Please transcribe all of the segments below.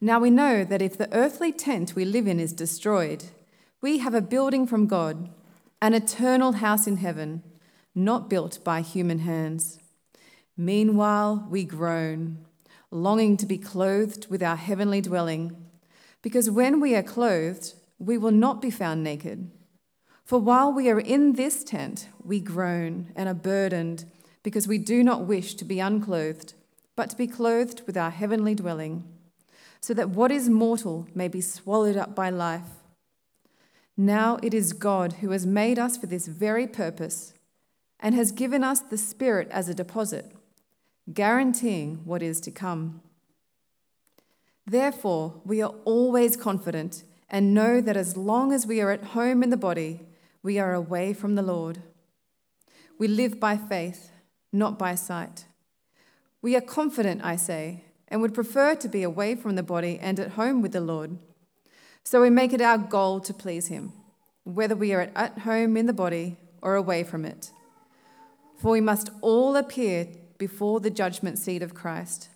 Now we know that if the earthly tent we live in is destroyed, we have a building from God, an eternal house in heaven, not built by human hands. Meanwhile, we groan, longing to be clothed with our heavenly dwelling, because when we are clothed, we will not be found naked. For while we are in this tent, we groan and are burdened, because we do not wish to be unclothed, but to be clothed with our heavenly dwelling so that what is mortal may be swallowed up by life. Now it is God who has made us for this very purpose and has given us the Spirit as a deposit, guaranteeing what is to come. Therefore, we are always confident and know that as long as we are at home in the body, we are away from the Lord. We live by faith, not by sight. We are confident, I say and would prefer to be away from the body and at home with the Lord. So we make it our goal to please Him, whether we are at home in the body or away from it. For we must all appear before the judgment seat of Christ,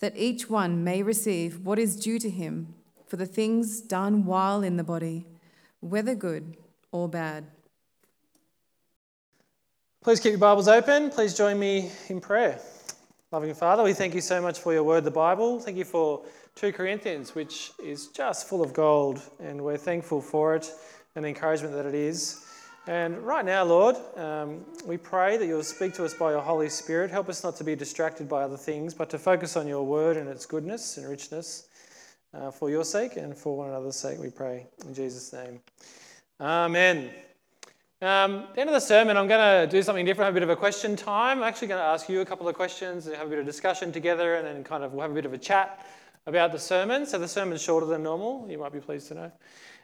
that each one may receive what is due to him for the things done while in the body, whether good or bad. Please keep your Bibles open. Please join me in prayer. Loving Father, we thank you so much for your word, the Bible. Thank you for 2 Corinthians, which is just full of gold, and we're thankful for it and the encouragement that it is. And right now, Lord, um, we pray that you'll speak to us by your Holy Spirit. Help us not to be distracted by other things, but to focus on your word and its goodness and richness uh, for your sake and for one another's sake, we pray. In Jesus' name. Amen. Um, at the end of the sermon, I'm going to do something different, have a bit of a question time. I'm actually going to ask you a couple of questions and have a bit of discussion together, and then kind of we'll have a bit of a chat about the sermon. So the sermon's shorter than normal, you might be pleased to know.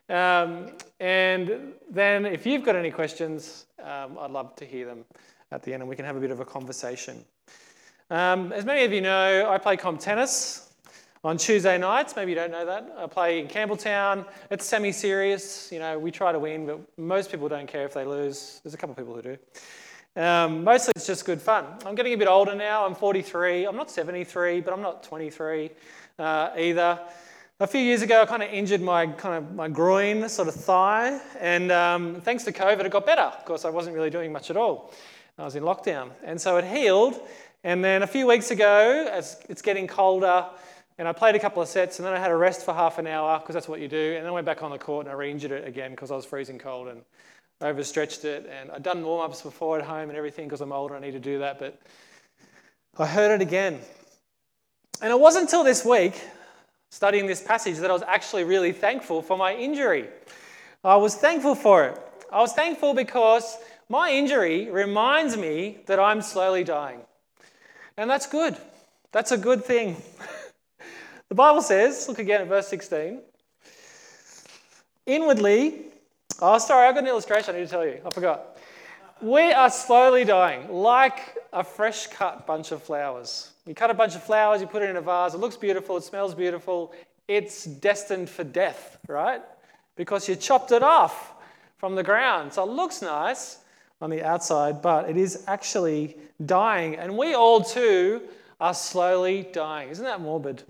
Um, and then if you've got any questions, um, I'd love to hear them at the end, and we can have a bit of a conversation. Um, as many of you know, I play comp tennis on Tuesday nights. Maybe you don't know that. I play in Campbelltown. It's semi serious. You know, we try to win, but most people don't care if they lose. There's a couple of people who do. Um, mostly it's just good fun. I'm getting a bit older now. I'm 43. I'm not 73, but I'm not 23 uh, either. A few years ago, I kind of injured my kind of my groin, sort of thigh, and um, thanks to COVID, it got better. Of course, I wasn't really doing much at all. I was in lockdown, and so it healed. And then a few weeks ago, as it's getting colder, and I played a couple of sets, and then I had a rest for half an hour because that's what you do. And then I went back on the court and I re injured it again because I was freezing cold and overstretched it. And I'd done warm ups before at home and everything because I'm older, I need to do that. But I heard it again. And it wasn't until this week, studying this passage, that I was actually really thankful for my injury. I was thankful for it. I was thankful because my injury reminds me that I'm slowly dying. And that's good. That's a good thing. The Bible says, look again at verse 16. Inwardly, oh, sorry, I've got an illustration I need to tell you. I forgot. We are slowly dying, like a fresh cut bunch of flowers. You cut a bunch of flowers, you put it in a vase, it looks beautiful, it smells beautiful, it's destined for death, right? Because you chopped it off from the ground. So it looks nice on the outside, but it is actually dying. And we all too are slowly dying. Isn't that morbid?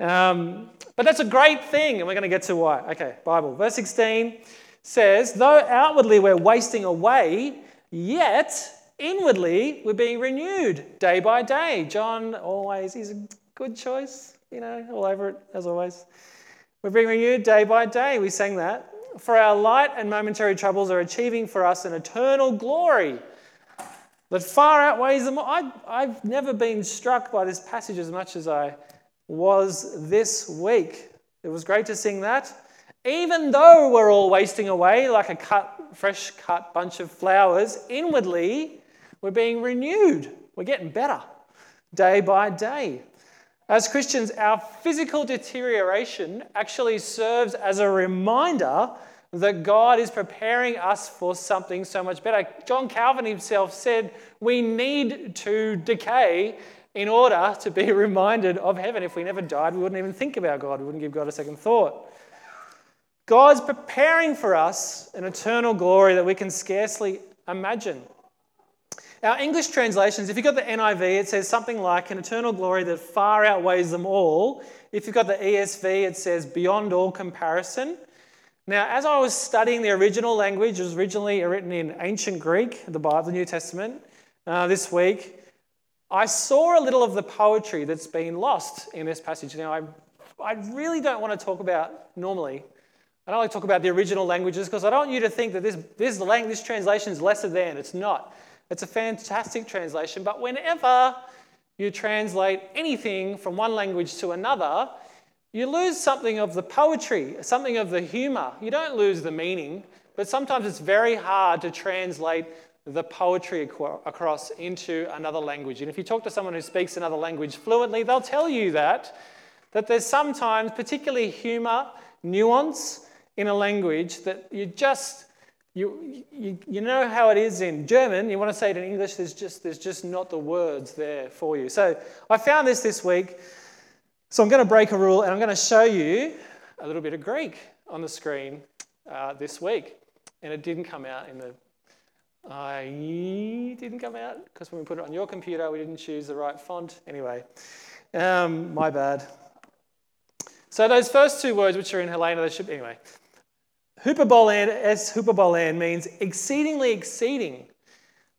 Um, but that's a great thing, and we're going to get to why. Okay, Bible. Verse 16 says, Though outwardly we're wasting away, yet inwardly we're being renewed day by day. John always is a good choice, you know, all over it, as always. We're being renewed day by day. We sang that. For our light and momentary troubles are achieving for us an eternal glory that far outweighs them. I've never been struck by this passage as much as I was this week. It was great to sing that. Even though we're all wasting away like a cut, fresh cut bunch of flowers, inwardly we're being renewed. We're getting better day by day. As Christians, our physical deterioration actually serves as a reminder that God is preparing us for something so much better. John Calvin himself said we need to decay in order to be reminded of heaven. If we never died, we wouldn't even think about God, we wouldn't give God a second thought. God's preparing for us an eternal glory that we can scarcely imagine. Our English translations, if you've got the NIV, it says something like an eternal glory that far outweighs them all. If you've got the ESV, it says beyond all comparison. Now, as I was studying the original language, it was originally written in ancient Greek, the Bible, the New Testament, uh, this week, I saw a little of the poetry that's been lost in this passage. Now, I, I really don't want to talk about normally. I don't like to talk about the original languages because I don't want you to think that this, this, this translation is lesser than. It's not. It's a fantastic translation, but whenever you translate anything from one language to another, you lose something of the poetry, something of the humour. You don't lose the meaning, but sometimes it's very hard to translate the poetry across into another language. And if you talk to someone who speaks another language fluently, they'll tell you that that there's sometimes particularly humor, nuance in a language that you just you, you, you know how it is in German, you want to say it in English, there's just, there's just not the words there for you. So I found this this week. So I'm going to break a rule and I'm going to show you a little bit of Greek on the screen uh, this week. And it didn't come out in the. I didn't come out because when we put it on your computer, we didn't choose the right font. Anyway, um, my bad. So those first two words, which are in Helena, they should. Anyway, Hyperbolan, S hyperbolan means exceedingly exceeding.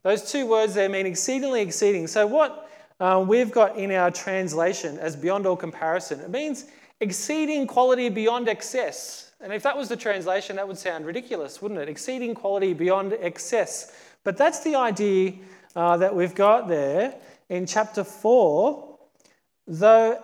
Those two words there mean exceedingly exceeding. So, what uh, we've got in our translation as beyond all comparison, it means exceeding quality beyond excess. And if that was the translation, that would sound ridiculous, wouldn't it? Exceeding quality beyond excess. But that's the idea uh, that we've got there in chapter 4. Though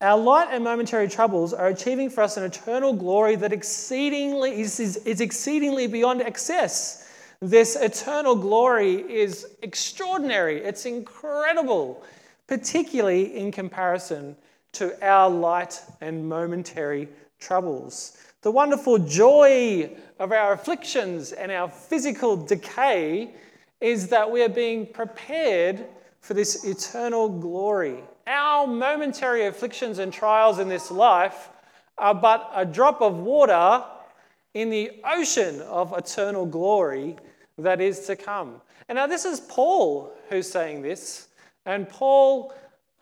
our light and momentary troubles are achieving for us an eternal glory that exceedingly is, is, is exceedingly beyond excess. This eternal glory is extraordinary. It's incredible, particularly in comparison to our light and momentary troubles. The wonderful joy of our afflictions and our physical decay is that we are being prepared for this eternal glory. Our momentary afflictions and trials in this life are but a drop of water in the ocean of eternal glory that is to come. And now, this is Paul who's saying this, and Paul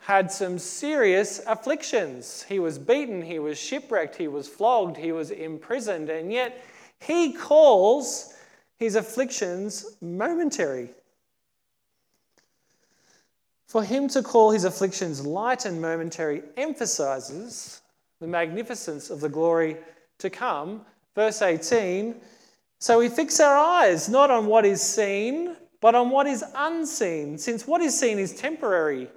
had some serious afflictions. He was beaten, he was shipwrecked, he was flogged, he was imprisoned, and yet he calls his afflictions momentary. For him to call his afflictions light and momentary emphasizes the magnificence of the glory to come. Verse 18 So we fix our eyes not on what is seen, but on what is unseen, since what is seen is temporary.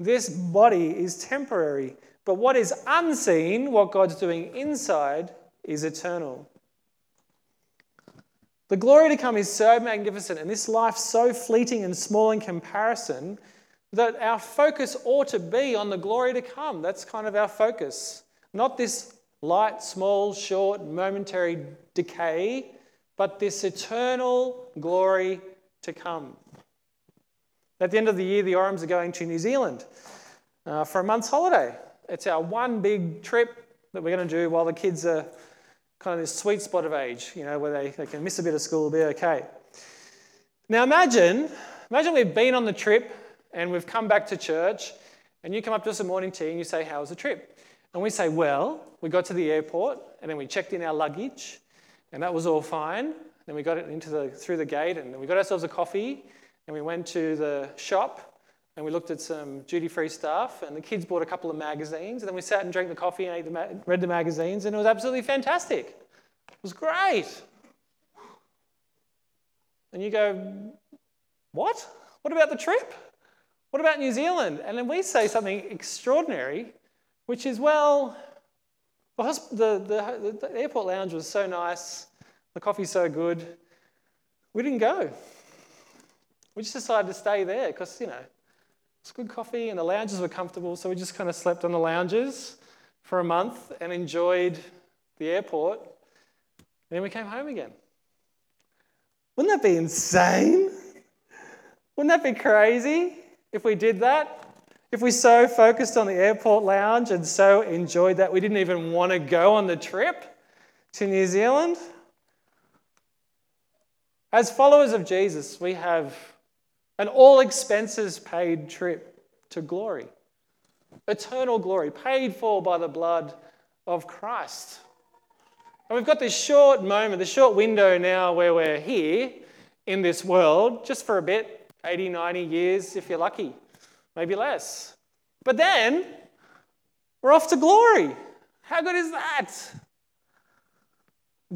This body is temporary, but what is unseen, what God's doing inside, is eternal. The glory to come is so magnificent, and this life so fleeting and small in comparison that our focus ought to be on the glory to come. That's kind of our focus. Not this light, small, short, momentary decay, but this eternal glory to come. At the end of the year, the Orams are going to New Zealand uh, for a month's holiday. It's our one big trip that we're going to do while the kids are kind of this sweet spot of age, you know, where they, they can miss a bit of school, be okay. Now imagine, imagine we've been on the trip and we've come back to church, and you come up to us at morning tea and you say, How was the trip? And we say, Well, we got to the airport, and then we checked in our luggage, and that was all fine. Then we got it into the, through the gate, and we got ourselves a coffee, and we went to the shop, and we looked at some duty-free stuff, and the kids bought a couple of magazines, and then we sat and drank the coffee and the ma- read the magazines, and it was absolutely fantastic. It was great. And you go, What? What about the trip? What about New Zealand? And then we say something extraordinary, which is, well, the, the, the, airport lounge was so nice, the coffee's so good. We didn't go. We just decided to stay there because, you know, It's good coffee, and the lounges were comfortable, so we just kind of slept on the lounges for a month and enjoyed the airport. And then we came home again. Wouldn't that be insane? Wouldn't that be crazy if we did that? If we so focused on the airport lounge and so enjoyed that we didn't even want to go on the trip to New Zealand? As followers of Jesus, we have an all expenses paid trip to glory, eternal glory, paid for by the blood of Christ. And we've got this short moment, this short window now where we're here in this world just for a bit 80, 90 years if you're lucky, maybe less. But then we're off to glory. How good is that?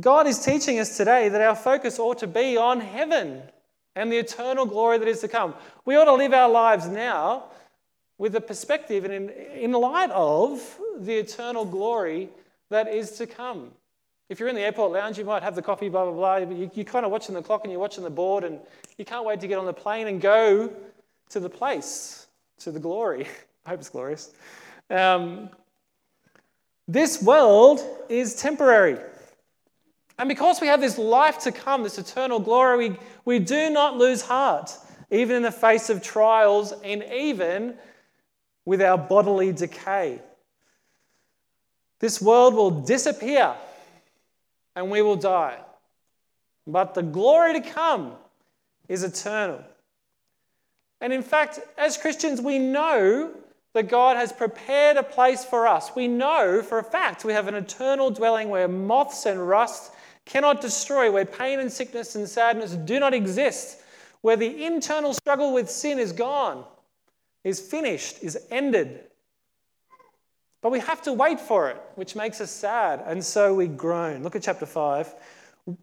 God is teaching us today that our focus ought to be on heaven and the eternal glory that is to come. We ought to live our lives now with a perspective and in, in light of the eternal glory that is to come. If you're in the airport lounge, you might have the coffee, blah, blah, blah. You, you're kind of watching the clock and you're watching the board, and you can't wait to get on the plane and go to the place, to the glory. I hope it's glorious. Um, this world is temporary. And because we have this life to come, this eternal glory, we, we do not lose heart, even in the face of trials and even with our bodily decay. This world will disappear and we will die. But the glory to come is eternal. And in fact, as Christians, we know that God has prepared a place for us. We know for a fact we have an eternal dwelling where moths and rust cannot destroy, where pain and sickness and sadness do not exist, where the internal struggle with sin is gone, is finished, is ended. But we have to wait for it, which makes us sad, and so we groan. Look at chapter 5.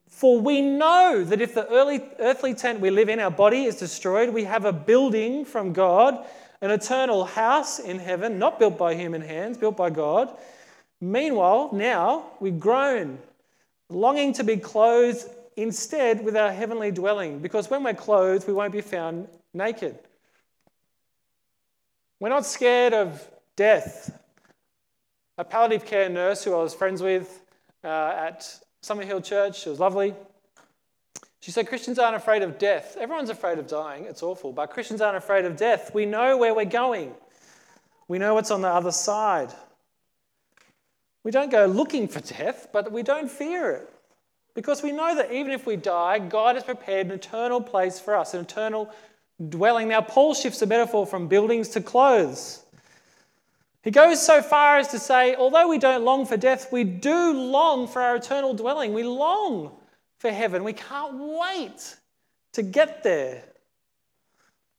For we know that if the early, earthly tent we live in, our body, is destroyed, we have a building from God, an eternal house in heaven, not built by human hands, built by God. Meanwhile, now we groan longing to be clothed instead with our heavenly dwelling, because when we're clothed, we won't be found naked. We're not scared of death. A palliative care nurse who I was friends with uh, at Summerhill Church, she was lovely. She said, Christians aren't afraid of death. Everyone's afraid of dying. It's awful. But Christians aren't afraid of death. We know where we're going, we know what's on the other side. We don't go looking for death, but we don't fear it. Because we know that even if we die, God has prepared an eternal place for us, an eternal dwelling. Now, Paul shifts the metaphor from buildings to clothes. He goes so far as to say, although we don't long for death, we do long for our eternal dwelling. We long for heaven. We can't wait to get there.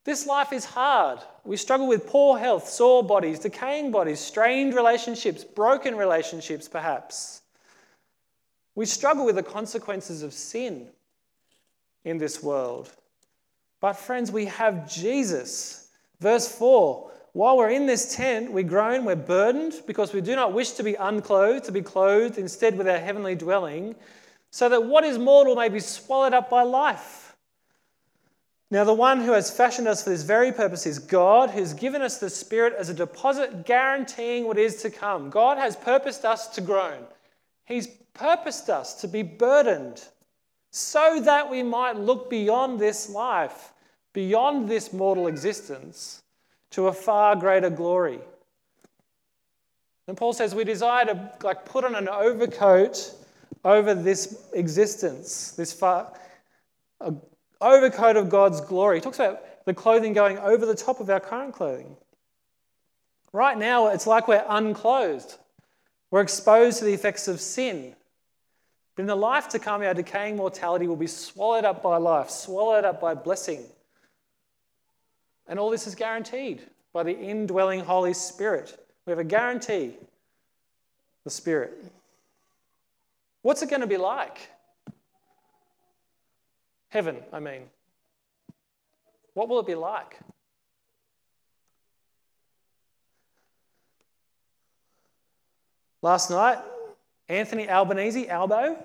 This life is hard. We struggle with poor health, sore bodies, decaying bodies, strained relationships, broken relationships, perhaps. We struggle with the consequences of sin in this world. But, friends, we have Jesus. Verse 4 While we're in this tent, we groan, we're burdened because we do not wish to be unclothed, to be clothed instead with our heavenly dwelling, so that what is mortal may be swallowed up by life. Now, the one who has fashioned us for this very purpose is God, who's given us the Spirit as a deposit guaranteeing what is to come. God has purposed us to groan, He's purposed us to be burdened so that we might look beyond this life, beyond this mortal existence, to a far greater glory. And Paul says we desire to like put on an overcoat over this existence, this far, a overcoat of God's glory. He talks about the clothing going over the top of our current clothing. Right now, it's like we're unclothed. We're exposed to the effects of sin. But in the life to come, our decaying mortality will be swallowed up by life, swallowed up by blessing. And all this is guaranteed by the indwelling Holy Spirit. We have a guarantee the Spirit. What's it going to be like? Heaven, I mean. What will it be like? Last night, Anthony Albanese, Albo,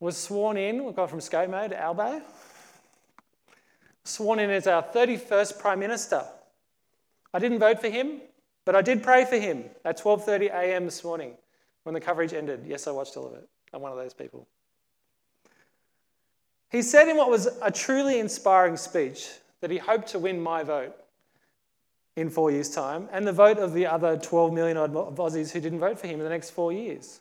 was sworn in. We've gone from ScoMo to Albo. Sworn in as our 31st Prime Minister I didn't vote for him, but I did pray for him at 12:30 a.m. this morning when the coverage ended. Yes, I watched all of it. I'm one of those people. He said in what was a truly inspiring speech that he hoped to win my vote in four years' time and the vote of the other 12 million odd Aussies who didn't vote for him in the next four years.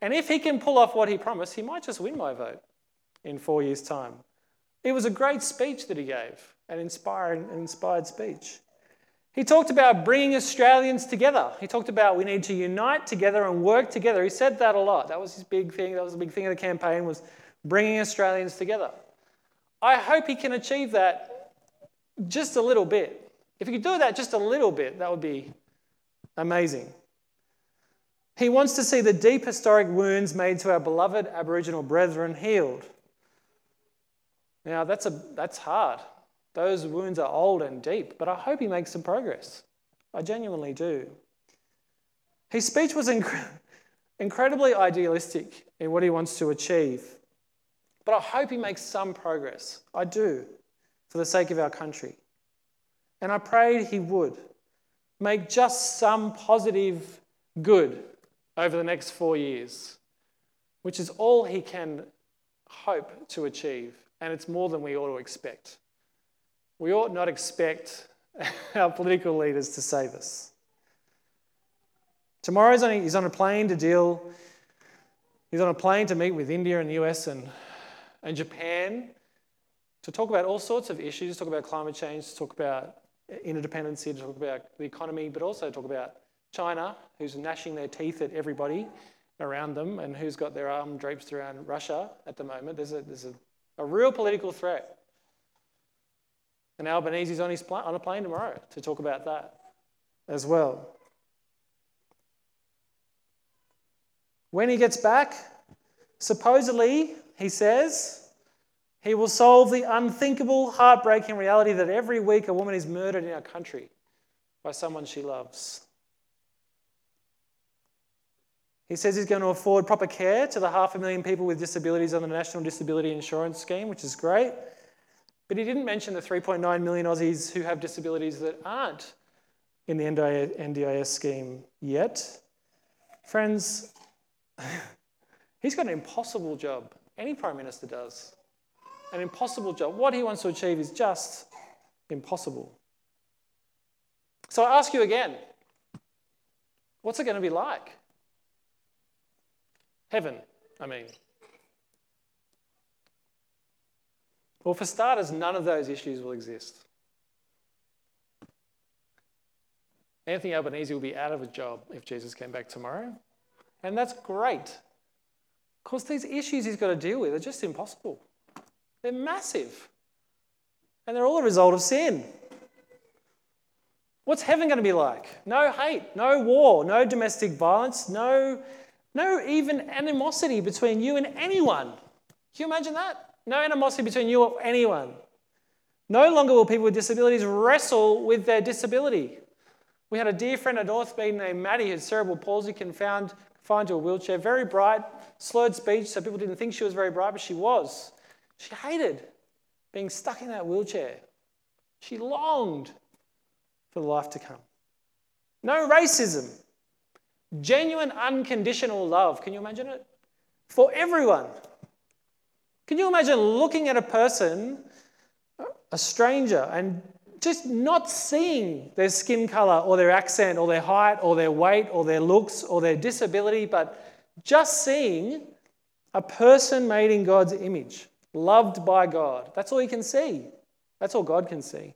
And if he can pull off what he promised, he might just win my vote in four years' time. It was a great speech that he gave, an inspiring, an inspired speech. He talked about bringing Australians together. He talked about we need to unite together and work together. He said that a lot. That was his big thing. That was the big thing of the campaign was bringing Australians together. I hope he can achieve that just a little bit. If he could do that just a little bit, that would be amazing. He wants to see the deep historic wounds made to our beloved Aboriginal brethren healed. Now, that's, a, that's hard. Those wounds are old and deep, but I hope he makes some progress. I genuinely do. His speech was inc- incredibly idealistic in what he wants to achieve, but I hope he makes some progress. I do, for the sake of our country. And I prayed he would make just some positive good over the next four years, which is all he can hope to achieve. And it's more than we ought to expect. We ought not expect our political leaders to save us. Tomorrow he's on, a, plane to deal, he's on a plane to meet with India and the US and, and Japan to talk about all sorts of issues, talk about climate change, to talk about interdependency, to talk about the economy, but also talk about China, who's gnashing their teeth at everybody around them and who's got their arm draped around Russia at the moment. There's a, there's a, a real political threat. And Albanese's on, his pl- on a plane tomorrow to talk about that as well. When he gets back, supposedly, he says, he will solve the unthinkable, heartbreaking reality that every week a woman is murdered in our country by someone she loves. He says he's going to afford proper care to the half a million people with disabilities on the National Disability Insurance Scheme, which is great. But he didn't mention the 3.9 million Aussies who have disabilities that aren't in the NDIS scheme yet. Friends, he's got an impossible job. Any Prime Minister does an impossible job. What he wants to achieve is just impossible. So I ask you again what's it going to be like? Heaven, I mean. Well, for starters, none of those issues will exist. Anthony Albanese will be out of a job if Jesus came back tomorrow. And that's great. Because these issues he's got to deal with are just impossible. They're massive. And they're all a result of sin. What's heaven going to be like? No hate, no war, no domestic violence, no, no even animosity between you and anyone. Can you imagine that? No animosity between you or anyone. No longer will people with disabilities wrestle with their disability. We had a dear friend at Northmead named Maddie who had cerebral palsy, confined, to a wheelchair, very bright, slurred speech, so people didn't think she was very bright, but she was. She hated being stuck in that wheelchair. She longed for the life to come. No racism. Genuine, unconditional love. Can you imagine it? For everyone. Can you imagine looking at a person, a stranger, and just not seeing their skin color or their accent or their height or their weight or their looks or their disability, but just seeing a person made in God's image? loved by God. That's all you can see. That's all God can see.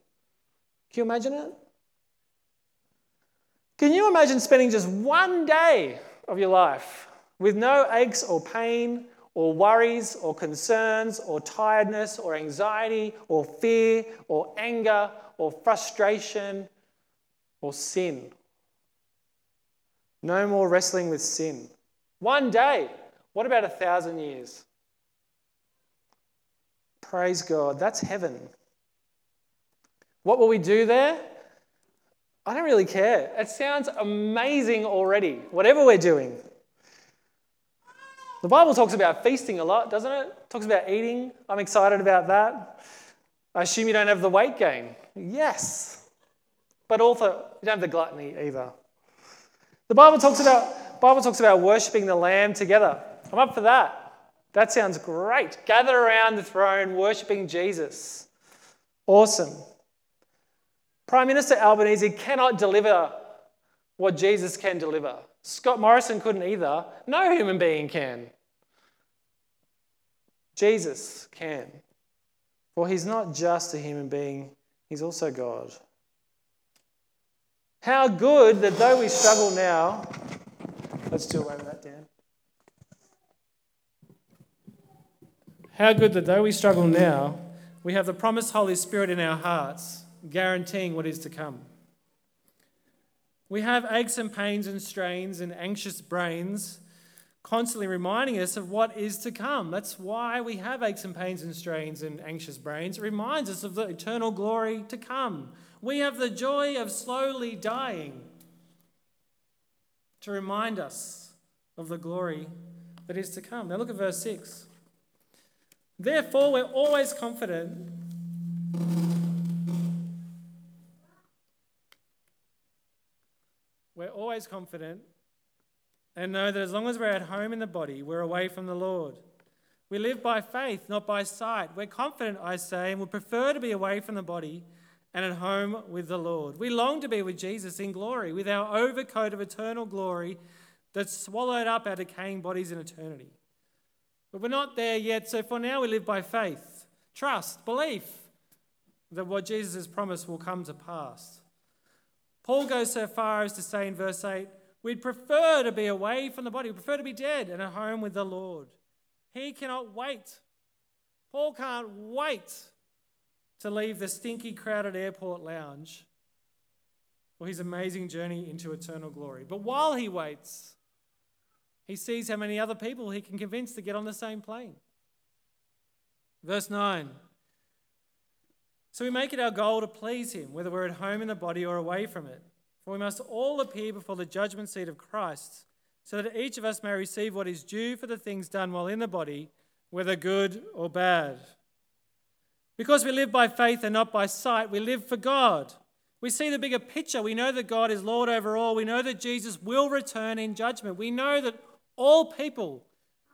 Can you imagine it? Can you imagine spending just one day of your life with no aches or pain or worries or concerns or tiredness or anxiety or fear or anger or frustration or sin? No more wrestling with sin. One day. What about a thousand years? Praise God. That's heaven. What will we do there? I don't really care. It sounds amazing already, whatever we're doing. The Bible talks about feasting a lot, doesn't it? it? Talks about eating. I'm excited about that. I assume you don't have the weight gain. Yes. but also you don't have the gluttony either. The Bible talks about Bible talks about worshiping the Lamb together. I'm up for that. That sounds great. Gather around the throne, worshiping Jesus. Awesome. Prime Minister Albanese cannot deliver what Jesus can deliver. Scott Morrison couldn't either. No human being can. Jesus can. For he's not just a human being, he's also God. How good that though we struggle now, let's do away with that, Dan. How good that though we struggle now, we have the promised Holy Spirit in our hearts, guaranteeing what is to come. We have aches and pains and strains and anxious brains constantly reminding us of what is to come. That's why we have aches and pains and strains and anxious brains. It reminds us of the eternal glory to come. We have the joy of slowly dying to remind us of the glory that is to come. Now look at verse 6. Therefore, we're always confident. We're always confident and know that as long as we're at home in the body, we're away from the Lord. We live by faith, not by sight. We're confident, I say, and would prefer to be away from the body and at home with the Lord. We long to be with Jesus in glory, with our overcoat of eternal glory that's swallowed up our decaying bodies in eternity. But we're not there yet, so for now we live by faith, trust, belief that what Jesus has promised will come to pass. Paul goes so far as to say in verse 8, We'd prefer to be away from the body. We prefer to be dead and at home with the Lord. He cannot wait. Paul can't wait to leave the stinky, crowded airport lounge for his amazing journey into eternal glory. But while he waits, he sees how many other people he can convince to get on the same plane. Verse 9. So we make it our goal to please him, whether we're at home in the body or away from it. For we must all appear before the judgment seat of Christ, so that each of us may receive what is due for the things done while in the body, whether good or bad. Because we live by faith and not by sight, we live for God. We see the bigger picture. We know that God is Lord over all. We know that Jesus will return in judgment. We know that all people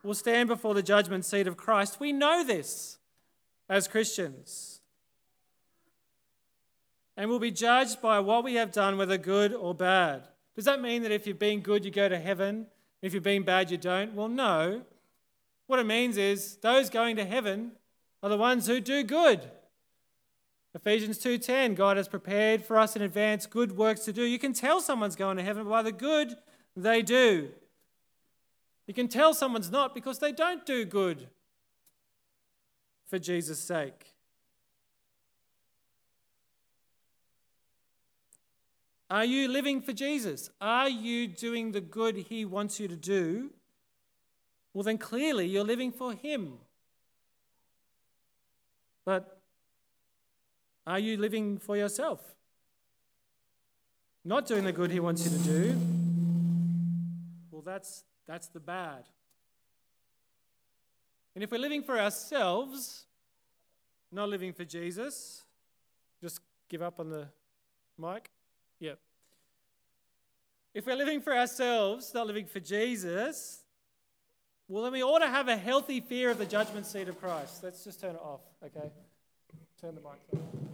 will stand before the judgment seat of Christ. We know this as Christians and will be judged by what we have done, whether good or bad. Does that mean that if you've been good, you go to heaven? If you've been bad, you don't? Well, no. What it means is those going to heaven are the ones who do good. Ephesians 2:10 God has prepared for us in advance good works to do. You can tell someone's going to heaven by the good they do. You can tell someone's not because they don't do good for Jesus' sake. Are you living for Jesus? Are you doing the good He wants you to do? Well, then clearly you're living for Him. But are you living for yourself? Not doing the good He wants you to do? Well, that's, that's the bad. And if we're living for ourselves, not living for Jesus, just give up on the mic. Yep. If we're living for ourselves, not living for Jesus, well, then we ought to have a healthy fear of the judgment seat of Christ. Let's just turn it off, okay? Turn the mic off.